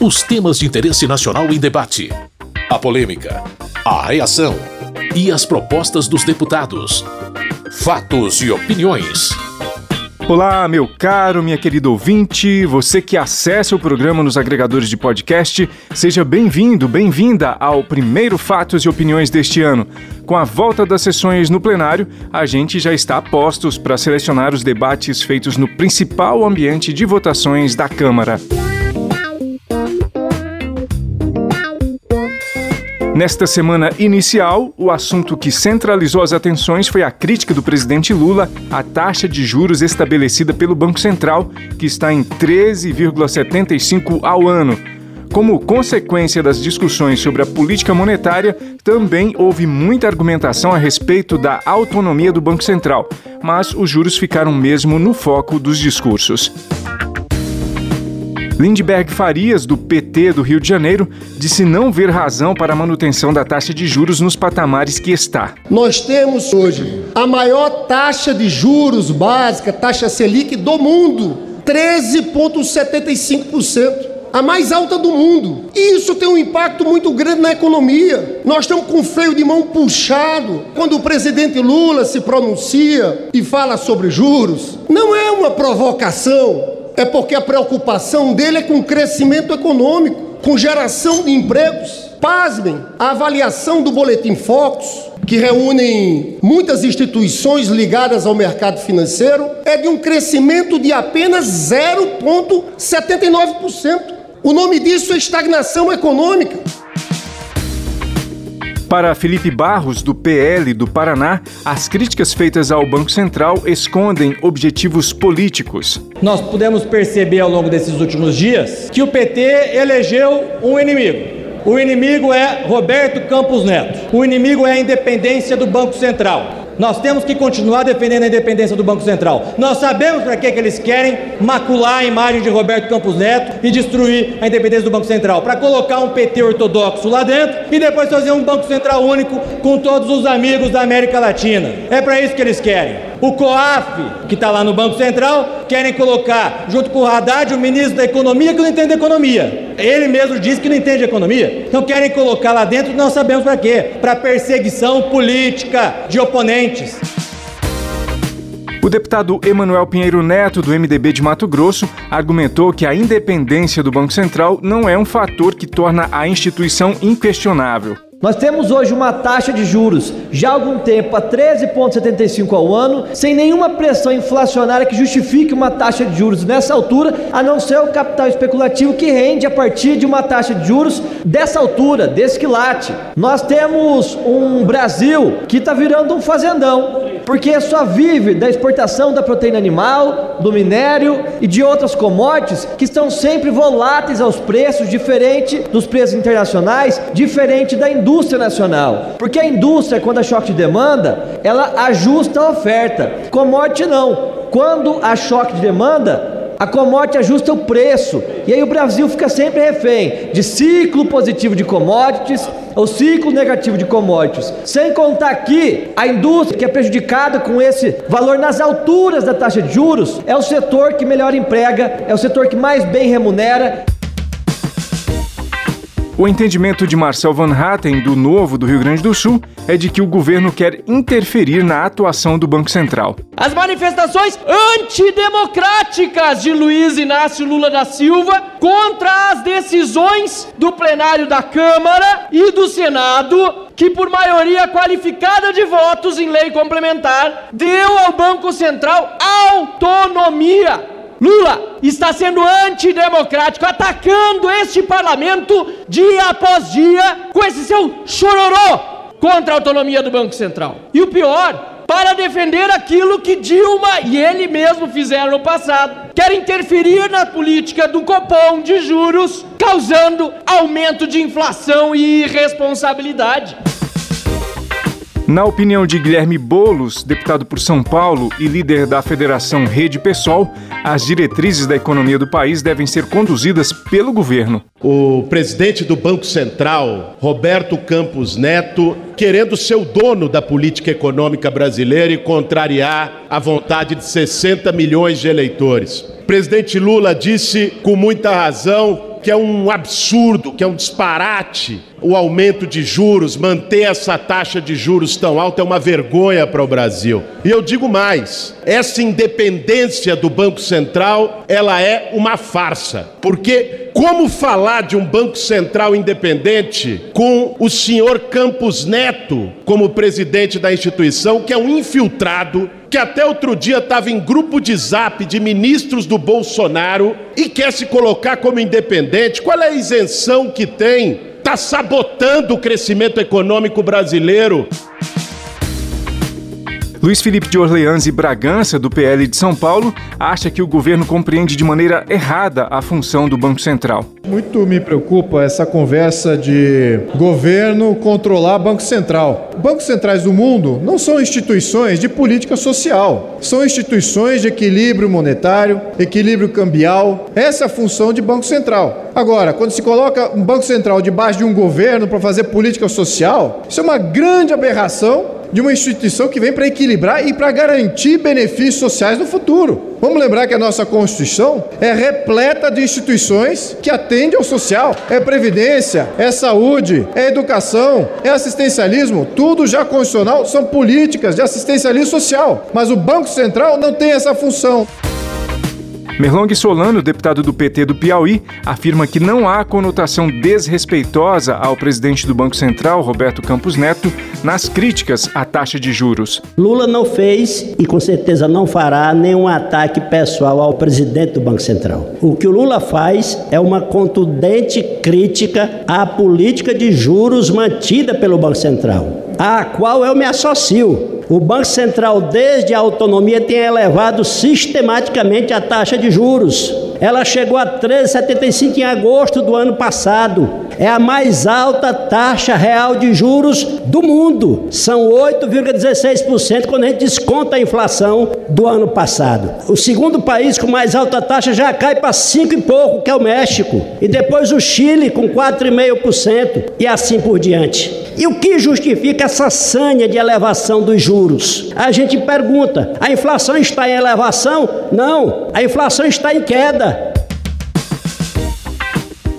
Os temas de interesse nacional em debate. A polêmica. A reação. E as propostas dos deputados. Fatos e opiniões. Olá, meu caro, minha querida ouvinte, você que acessa o programa nos agregadores de podcast, seja bem-vindo, bem-vinda ao primeiro Fatos e Opiniões deste ano. Com a volta das sessões no plenário, a gente já está a postos para selecionar os debates feitos no principal ambiente de votações da Câmara. Nesta semana inicial, o assunto que centralizou as atenções foi a crítica do presidente Lula à taxa de juros estabelecida pelo Banco Central, que está em 13,75 ao ano. Como consequência das discussões sobre a política monetária, também houve muita argumentação a respeito da autonomia do Banco Central, mas os juros ficaram mesmo no foco dos discursos. Lindbergh Farias, do PT do Rio de Janeiro, disse não ver razão para a manutenção da taxa de juros nos patamares que está. Nós temos hoje a maior taxa de juros básica, taxa Selic do mundo, 13,75% a mais alta do mundo. E isso tem um impacto muito grande na economia. Nós estamos com o freio de mão puxado. Quando o presidente Lula se pronuncia e fala sobre juros, não é uma provocação, é porque a preocupação dele é com crescimento econômico, com geração de empregos. Pasmem, a avaliação do Boletim Focus, que reúne muitas instituições ligadas ao mercado financeiro, é de um crescimento de apenas 0,79%. O nome disso é estagnação econômica. Para Felipe Barros, do PL do Paraná, as críticas feitas ao Banco Central escondem objetivos políticos. Nós pudemos perceber ao longo desses últimos dias que o PT elegeu um inimigo. O inimigo é Roberto Campos Neto. O inimigo é a independência do Banco Central. Nós temos que continuar defendendo a independência do Banco Central. Nós sabemos para que, que eles querem macular a imagem de Roberto Campos Neto e destruir a independência do Banco Central. Para colocar um PT ortodoxo lá dentro e depois fazer um Banco Central único com todos os amigos da América Latina. É para isso que eles querem. O COAF, que está lá no Banco Central, querem colocar, junto com o Haddad, o ministro da Economia, que não entende economia. Ele mesmo disse que não entende economia. Então querem colocar lá dentro, nós sabemos para quê? Para perseguição política de oponentes. O deputado Emanuel Pinheiro Neto, do MDB de Mato Grosso, argumentou que a independência do Banco Central não é um fator que torna a instituição inquestionável. Nós temos hoje uma taxa de juros já há algum tempo a 13,75 ao ano, sem nenhuma pressão inflacionária que justifique uma taxa de juros nessa altura, a não ser o capital especulativo que rende a partir de uma taxa de juros dessa altura, desse quilate. Nós temos um Brasil que está virando um fazendão, porque só vive da exportação da proteína animal, do minério e de outras commodities que estão sempre voláteis aos preços, diferente dos preços internacionais, diferente da indústria nacional. Porque a indústria, quando há choque de demanda, ela ajusta a oferta. Commodity não. Quando há choque de demanda, a commodity ajusta o preço. E aí o Brasil fica sempre refém de ciclo positivo de commodities ou ciclo negativo de commodities. Sem contar que a indústria que é prejudicada com esse valor nas alturas da taxa de juros é o setor que melhor emprega, é o setor que mais bem remunera. O entendimento de Marcel Van Hatten, do Novo do Rio Grande do Sul, é de que o governo quer interferir na atuação do Banco Central. As manifestações antidemocráticas de Luiz Inácio Lula da Silva contra as decisões do plenário da Câmara e do Senado, que por maioria qualificada de votos em lei complementar, deu ao Banco Central autonomia Lula está sendo antidemocrático, atacando este parlamento dia após dia com esse seu chororô contra a autonomia do Banco Central. E o pior, para defender aquilo que Dilma e ele mesmo fizeram no passado. Quer interferir na política do Copom de juros, causando aumento de inflação e irresponsabilidade. Na opinião de Guilherme Bolos, deputado por São Paulo e líder da Federação Rede Pessoal, as diretrizes da economia do país devem ser conduzidas pelo governo. O presidente do Banco Central, Roberto Campos Neto, querendo ser o dono da política econômica brasileira e contrariar a vontade de 60 milhões de eleitores. presidente Lula disse com muita razão que é um absurdo, que é um disparate o aumento de juros, manter essa taxa de juros tão alta é uma vergonha para o Brasil. E eu digo mais, essa independência do Banco Central, ela é uma farsa. Porque como falar de um Banco Central independente com o senhor Campos Neto como presidente da instituição, que é um infiltrado que até outro dia estava em grupo de zap de ministros do Bolsonaro e quer se colocar como independente, qual é a isenção que tem? Está sabotando o crescimento econômico brasileiro. Luiz Felipe de Orleans e Bragança, do PL de São Paulo, acha que o governo compreende de maneira errada a função do Banco Central. Muito me preocupa essa conversa de governo controlar Banco Central. Bancos centrais do mundo não são instituições de política social, são instituições de equilíbrio monetário, equilíbrio cambial. Essa é a função de Banco Central. Agora, quando se coloca um Banco Central debaixo de um governo para fazer política social, isso é uma grande aberração de uma instituição que vem para equilibrar e para garantir benefícios sociais no futuro. Vamos lembrar que a nossa Constituição é repleta de instituições que atendem ao social. É previdência, é saúde, é educação, é assistencialismo, tudo já constitucional, são políticas de assistencialismo social. Mas o Banco Central não tem essa função. Merlong Solano, deputado do PT do Piauí, afirma que não há conotação desrespeitosa ao presidente do Banco Central, Roberto Campos Neto, nas críticas à taxa de juros. Lula não fez e com certeza não fará nenhum ataque pessoal ao presidente do Banco Central. O que o Lula faz é uma contundente crítica à política de juros mantida pelo Banco Central, a qual eu me associo. O Banco Central, desde a autonomia, tem elevado sistematicamente a taxa de juros. Ela chegou a 13,75 em agosto do ano passado. É a mais alta taxa real de juros do mundo. São 8,16% quando a gente desconta a inflação do ano passado. O segundo país com mais alta taxa já cai para 5 e pouco, que é o México. E depois o Chile com 4,5% e assim por diante. E o que justifica essa sanha de elevação dos juros? A gente pergunta: a inflação está em elevação? Não, a inflação está em queda.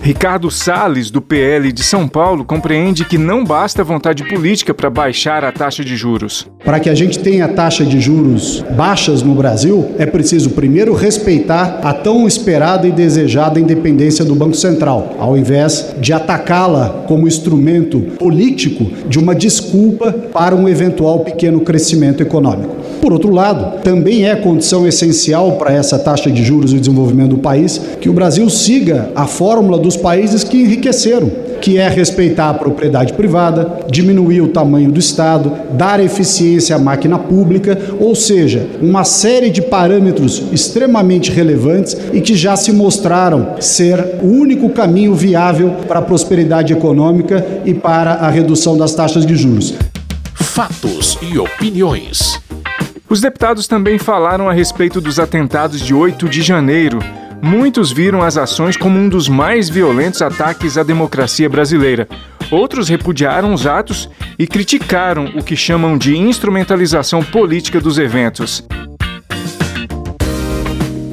Ricardo Salles, do PL de São Paulo, compreende que não basta vontade política para baixar a taxa de juros. Para que a gente tenha taxa de juros baixas no Brasil, é preciso primeiro respeitar a tão esperada e desejada independência do Banco Central, ao invés de atacá-la como instrumento político de uma desculpa para um eventual pequeno crescimento econômico. Por outro lado, também é condição essencial para essa taxa de juros e desenvolvimento do país que o Brasil siga a fórmula dos países que enriqueceram, que é respeitar a propriedade privada, diminuir o tamanho do Estado, dar eficiência à máquina pública, ou seja, uma série de parâmetros extremamente relevantes e que já se mostraram ser o único caminho viável para a prosperidade econômica e para a redução das taxas de juros. Fatos e opiniões. Os deputados também falaram a respeito dos atentados de 8 de janeiro. Muitos viram as ações como um dos mais violentos ataques à democracia brasileira. Outros repudiaram os atos e criticaram o que chamam de instrumentalização política dos eventos.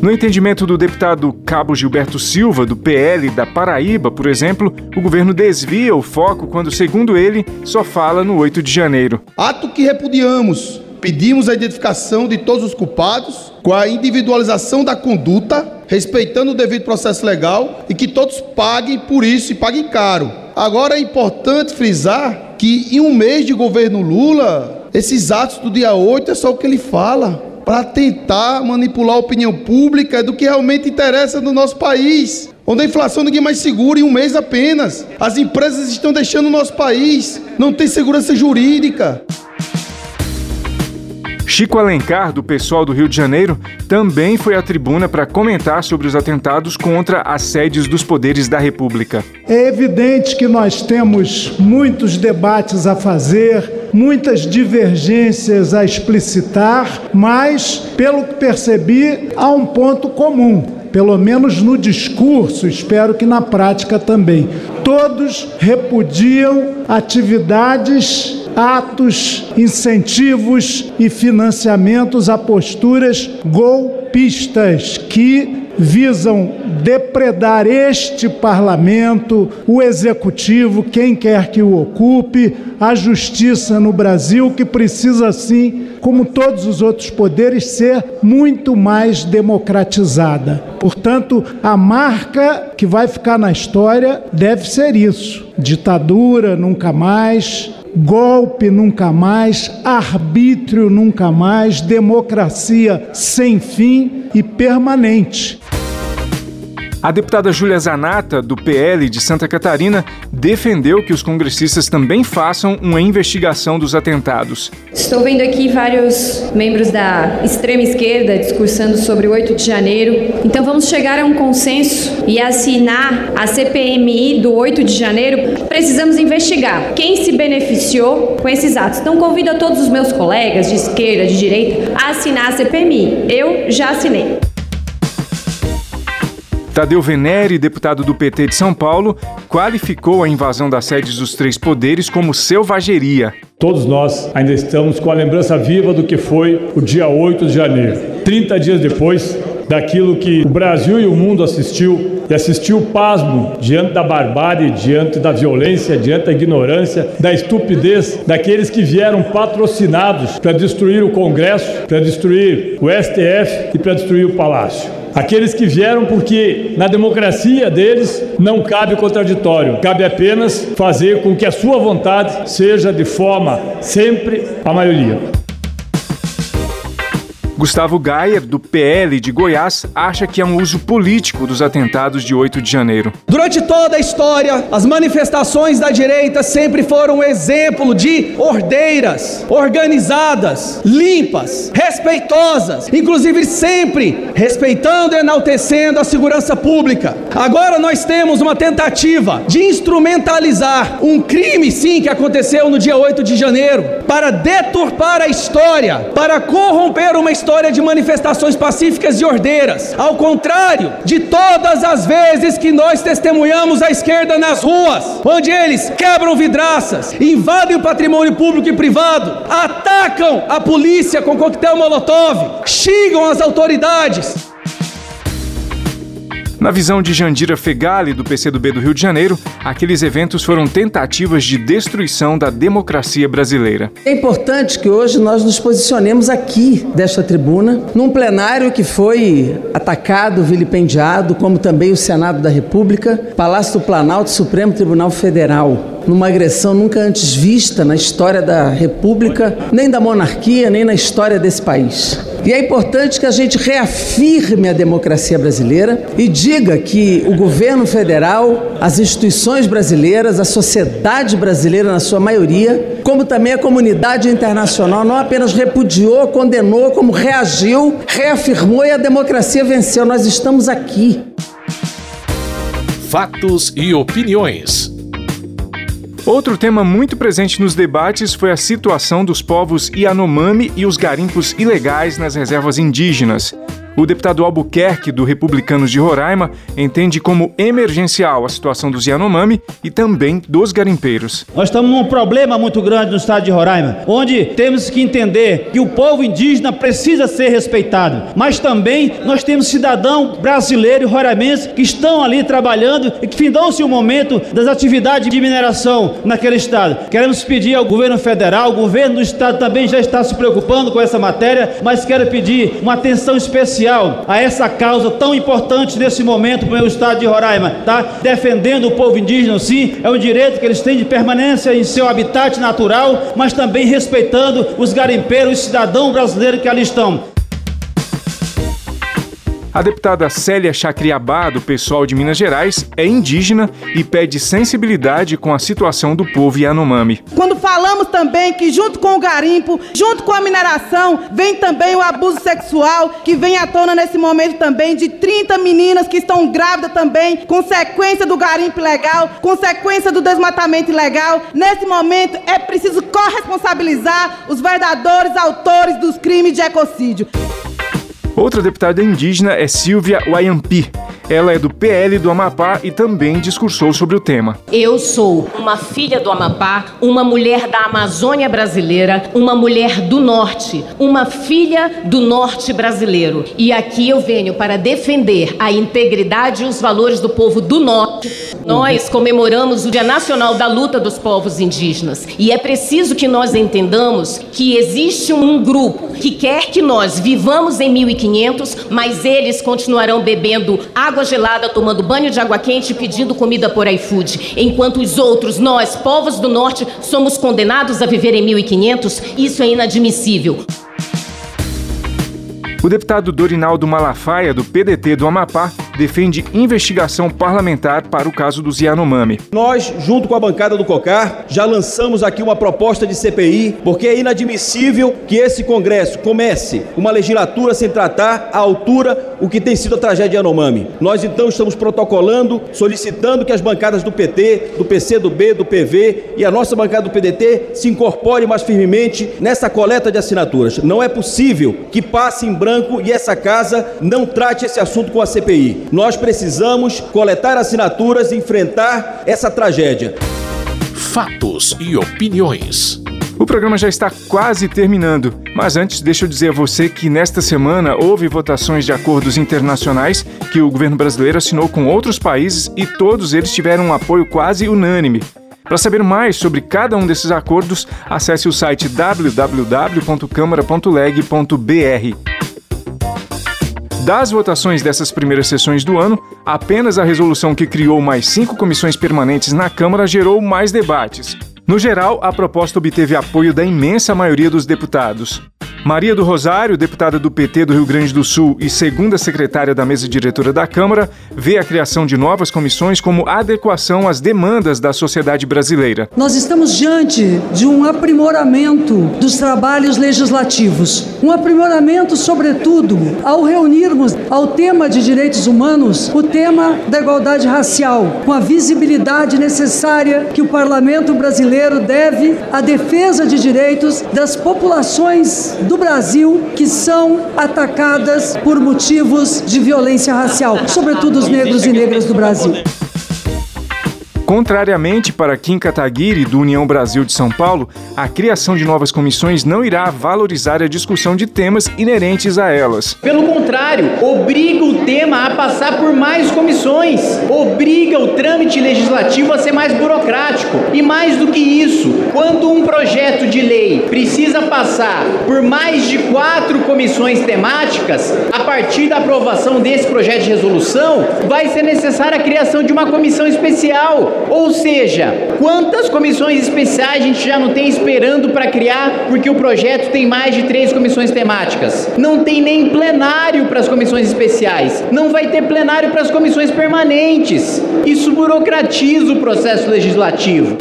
No entendimento do deputado Cabo Gilberto Silva, do PL da Paraíba, por exemplo, o governo desvia o foco quando, segundo ele, só fala no 8 de janeiro. Ato que repudiamos Pedimos a identificação de todos os culpados, com a individualização da conduta, respeitando o devido processo legal e que todos paguem por isso e paguem caro. Agora é importante frisar que em um mês de governo Lula, esses atos do dia 8 é só o que ele fala para tentar manipular a opinião pública do que realmente interessa no nosso país. Onde a inflação ninguém mais segura em um mês apenas. As empresas estão deixando o nosso país. Não tem segurança jurídica. Chico Alencar, do pessoal do Rio de Janeiro, também foi à tribuna para comentar sobre os atentados contra as sedes dos poderes da República. É evidente que nós temos muitos debates a fazer, muitas divergências a explicitar, mas, pelo que percebi, há um ponto comum pelo menos no discurso, espero que na prática também. Todos repudiam atividades atos, incentivos e financiamentos a posturas golpistas que visam depredar este parlamento, o executivo, quem quer que o ocupe, a justiça no Brasil, que precisa, sim, como todos os outros poderes, ser muito mais democratizada. Portanto, a marca que vai ficar na história deve ser isso: ditadura nunca mais, golpe nunca mais, arbítrio nunca mais, democracia sem fim e permanente. A deputada Júlia Zanata, do PL de Santa Catarina, defendeu que os congressistas também façam uma investigação dos atentados. Estou vendo aqui vários membros da extrema esquerda discursando sobre o 8 de janeiro. Então vamos chegar a um consenso e assinar a CPMI do 8 de janeiro. Precisamos investigar quem se beneficiou com esses atos. Então convido a todos os meus colegas de esquerda, de direita, a assinar a CPMI. Eu já assinei. Tadeu Venere, deputado do PT de São Paulo, qualificou a invasão das sedes dos três poderes como selvageria. Todos nós ainda estamos com a lembrança viva do que foi o dia 8 de janeiro. 30 dias depois daquilo que o Brasil e o mundo assistiu, e assistiu pasmo diante da barbárie, diante da violência, diante da ignorância, da estupidez daqueles que vieram patrocinados para destruir o Congresso, para destruir o STF e para destruir o Palácio. Aqueles que vieram porque na democracia deles não cabe contraditório, cabe apenas fazer com que a sua vontade seja de forma sempre a maioria. Gustavo Gayer, do PL de Goiás, acha que é um uso político dos atentados de 8 de janeiro. Durante toda a história, as manifestações da direita sempre foram um exemplo de ordeiras, organizadas, limpas, respeitosas, inclusive sempre respeitando e enaltecendo a segurança pública. Agora nós temos uma tentativa de instrumentalizar um crime, sim, que aconteceu no dia 8 de janeiro, para deturpar a história, para corromper uma história de manifestações pacíficas e ordeiras. Ao contrário de todas as vezes que nós testemunhamos a esquerda nas ruas, onde eles quebram vidraças, invadem o patrimônio público e privado, atacam a polícia com coquetel molotov, xingam as autoridades. Na visão de Jandira Fegali, do PCdoB do Rio de Janeiro, aqueles eventos foram tentativas de destruição da democracia brasileira. É importante que hoje nós nos posicionemos aqui, desta tribuna, num plenário que foi atacado, vilipendiado, como também o Senado da República, Palácio do Planalto, Supremo Tribunal Federal numa agressão nunca antes vista na história da República, nem da monarquia, nem na história desse país. E é importante que a gente reafirme a democracia brasileira e diga que o governo federal, as instituições brasileiras, a sociedade brasileira, na sua maioria, como também a comunidade internacional, não apenas repudiou, condenou, como reagiu, reafirmou e a democracia venceu. Nós estamos aqui. Fatos e opiniões. Outro tema muito presente nos debates foi a situação dos povos Yanomami e os garimpos ilegais nas reservas indígenas. O deputado Albuquerque, do Republicanos de Roraima, entende como emergencial a situação dos Yanomami e também dos garimpeiros. Nós estamos num problema muito grande no estado de Roraima, onde temos que entender que o povo indígena precisa ser respeitado, mas também nós temos cidadão brasileiro e roraimense que estão ali trabalhando e que findam-se o momento das atividades de mineração naquele estado. Queremos pedir ao governo federal, o governo do estado também já está se preocupando com essa matéria, mas quero pedir uma atenção especial a essa causa tão importante nesse momento para o estado de Roraima, tá? Defendendo o povo indígena, sim, é um direito que eles têm de permanência em seu habitat natural, mas também respeitando os garimpeiros, os cidadãos brasileiros que ali estão. A deputada Célia Chacriabá, do pessoal de Minas Gerais, é indígena e pede sensibilidade com a situação do povo Yanomami. Quando falamos também que junto com o garimpo, junto com a mineração, vem também o abuso sexual, que vem à tona nesse momento também de 30 meninas que estão grávidas também, consequência do garimpo ilegal, consequência do desmatamento ilegal. Nesse momento é preciso corresponsabilizar os verdadeiros autores dos crimes de ecocídio. Outra deputada indígena é Silvia Wayampi. Ela é do PL do Amapá e também discursou sobre o tema. Eu sou uma filha do Amapá, uma mulher da Amazônia brasileira, uma mulher do Norte, uma filha do Norte brasileiro. E aqui eu venho para defender a integridade e os valores do povo do Norte. Nós comemoramos o Dia Nacional da Luta dos Povos Indígenas e é preciso que nós entendamos que existe um grupo que quer que nós vivamos em 1500, mas eles continuarão bebendo água água gelada, tomando banho de água quente e pedindo comida por iFood, enquanto os outros, nós, povos do norte, somos condenados a viver em 1500, isso é inadmissível. O deputado Dorinaldo Malafaia, do PDT do Amapá, defende investigação parlamentar para o caso dos Yanomami. Nós, junto com a bancada do COCAR, já lançamos aqui uma proposta de CPI, porque é inadmissível que esse Congresso comece uma legislatura sem tratar à altura o que tem sido a tragédia Yanomami. Nós então estamos protocolando, solicitando que as bancadas do PT, do PCdoB, do PV e a nossa bancada do PDT se incorporem mais firmemente nessa coleta de assinaturas. Não é possível que passe em branco e essa casa não trate esse assunto com a CPI. Nós precisamos coletar assinaturas e enfrentar essa tragédia. Fatos e opiniões. O programa já está quase terminando, mas antes deixa eu dizer a você que nesta semana houve votações de acordos internacionais que o governo brasileiro assinou com outros países e todos eles tiveram um apoio quase unânime. Para saber mais sobre cada um desses acordos, acesse o site www.câmara.leg.br. Das votações dessas primeiras sessões do ano, apenas a resolução que criou mais cinco comissões permanentes na Câmara gerou mais debates. No geral, a proposta obteve apoio da imensa maioria dos deputados. Maria do Rosário, deputada do PT do Rio Grande do Sul e segunda secretária da mesa diretora da Câmara, vê a criação de novas comissões como adequação às demandas da sociedade brasileira. Nós estamos diante de um aprimoramento dos trabalhos legislativos. Um aprimoramento, sobretudo, ao reunirmos ao tema de direitos humanos o tema da igualdade racial, com a visibilidade necessária que o parlamento brasileiro deve à defesa de direitos das populações do do Brasil que são atacadas por motivos de violência racial, sobretudo os negros e negras do Brasil. Contrariamente para Kim Kataguiri, do União Brasil de São Paulo, a criação de novas comissões não irá valorizar a discussão de temas inerentes a elas. Pelo contrário, obriga o tema a passar por mais comissões, obriga o trâmite legislativo a ser mais burocrático. E mais do que isso, quando um projeto de lei precisa passar por mais de quatro comissões temáticas, a partir da aprovação desse projeto de resolução, vai ser necessária a criação de uma comissão especial ou seja, quantas comissões especiais a gente já não tem esperando para criar, porque o projeto tem mais de três comissões temáticas? Não tem nem plenário para as comissões especiais, não vai ter plenário para as comissões permanentes. Isso burocratiza o processo legislativo.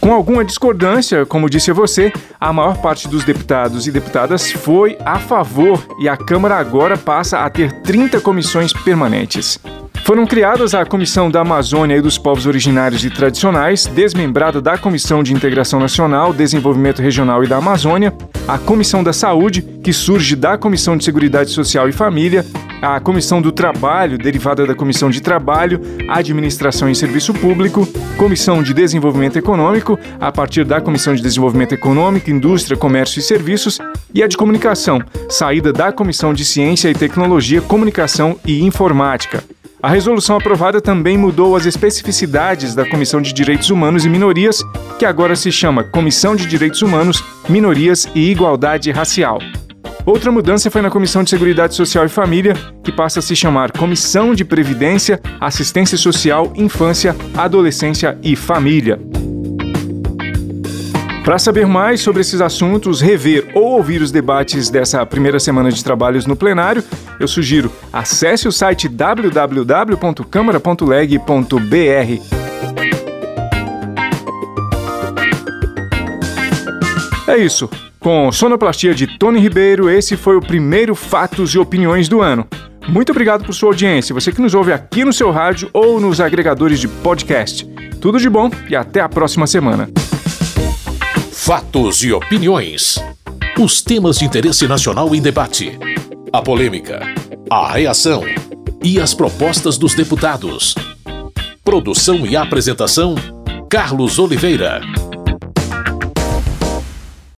Com alguma discordância, como disse você, a maior parte dos deputados e deputadas foi a favor e a Câmara agora passa a ter 30 comissões permanentes. Foram criadas a Comissão da Amazônia e dos Povos Originários e Tradicionais, desmembrada da Comissão de Integração Nacional, Desenvolvimento Regional e da Amazônia, a Comissão da Saúde, que surge da Comissão de Seguridade Social e Família, a Comissão do Trabalho, derivada da Comissão de Trabalho, Administração e Serviço Público, Comissão de Desenvolvimento Econômico, a partir da Comissão de Desenvolvimento Econômico, Indústria, Comércio e Serviços, e a de Comunicação, saída da Comissão de Ciência e Tecnologia, Comunicação e Informática. A resolução aprovada também mudou as especificidades da Comissão de Direitos Humanos e Minorias, que agora se chama Comissão de Direitos Humanos, Minorias e Igualdade Racial. Outra mudança foi na Comissão de Seguridade Social e Família, que passa a se chamar Comissão de Previdência, Assistência Social, Infância, Adolescência e Família. Para saber mais sobre esses assuntos, rever ou ouvir os debates dessa primeira semana de trabalhos no plenário, eu sugiro acesse o site www.câmara.leg.br. É isso. Com sonoplastia de Tony Ribeiro, esse foi o primeiro Fatos e Opiniões do ano. Muito obrigado por sua audiência, você que nos ouve aqui no seu rádio ou nos agregadores de podcast. Tudo de bom e até a próxima semana. Fatos e opiniões. Os temas de interesse nacional em debate. A polêmica. A reação e as propostas dos deputados. Produção e apresentação: Carlos Oliveira.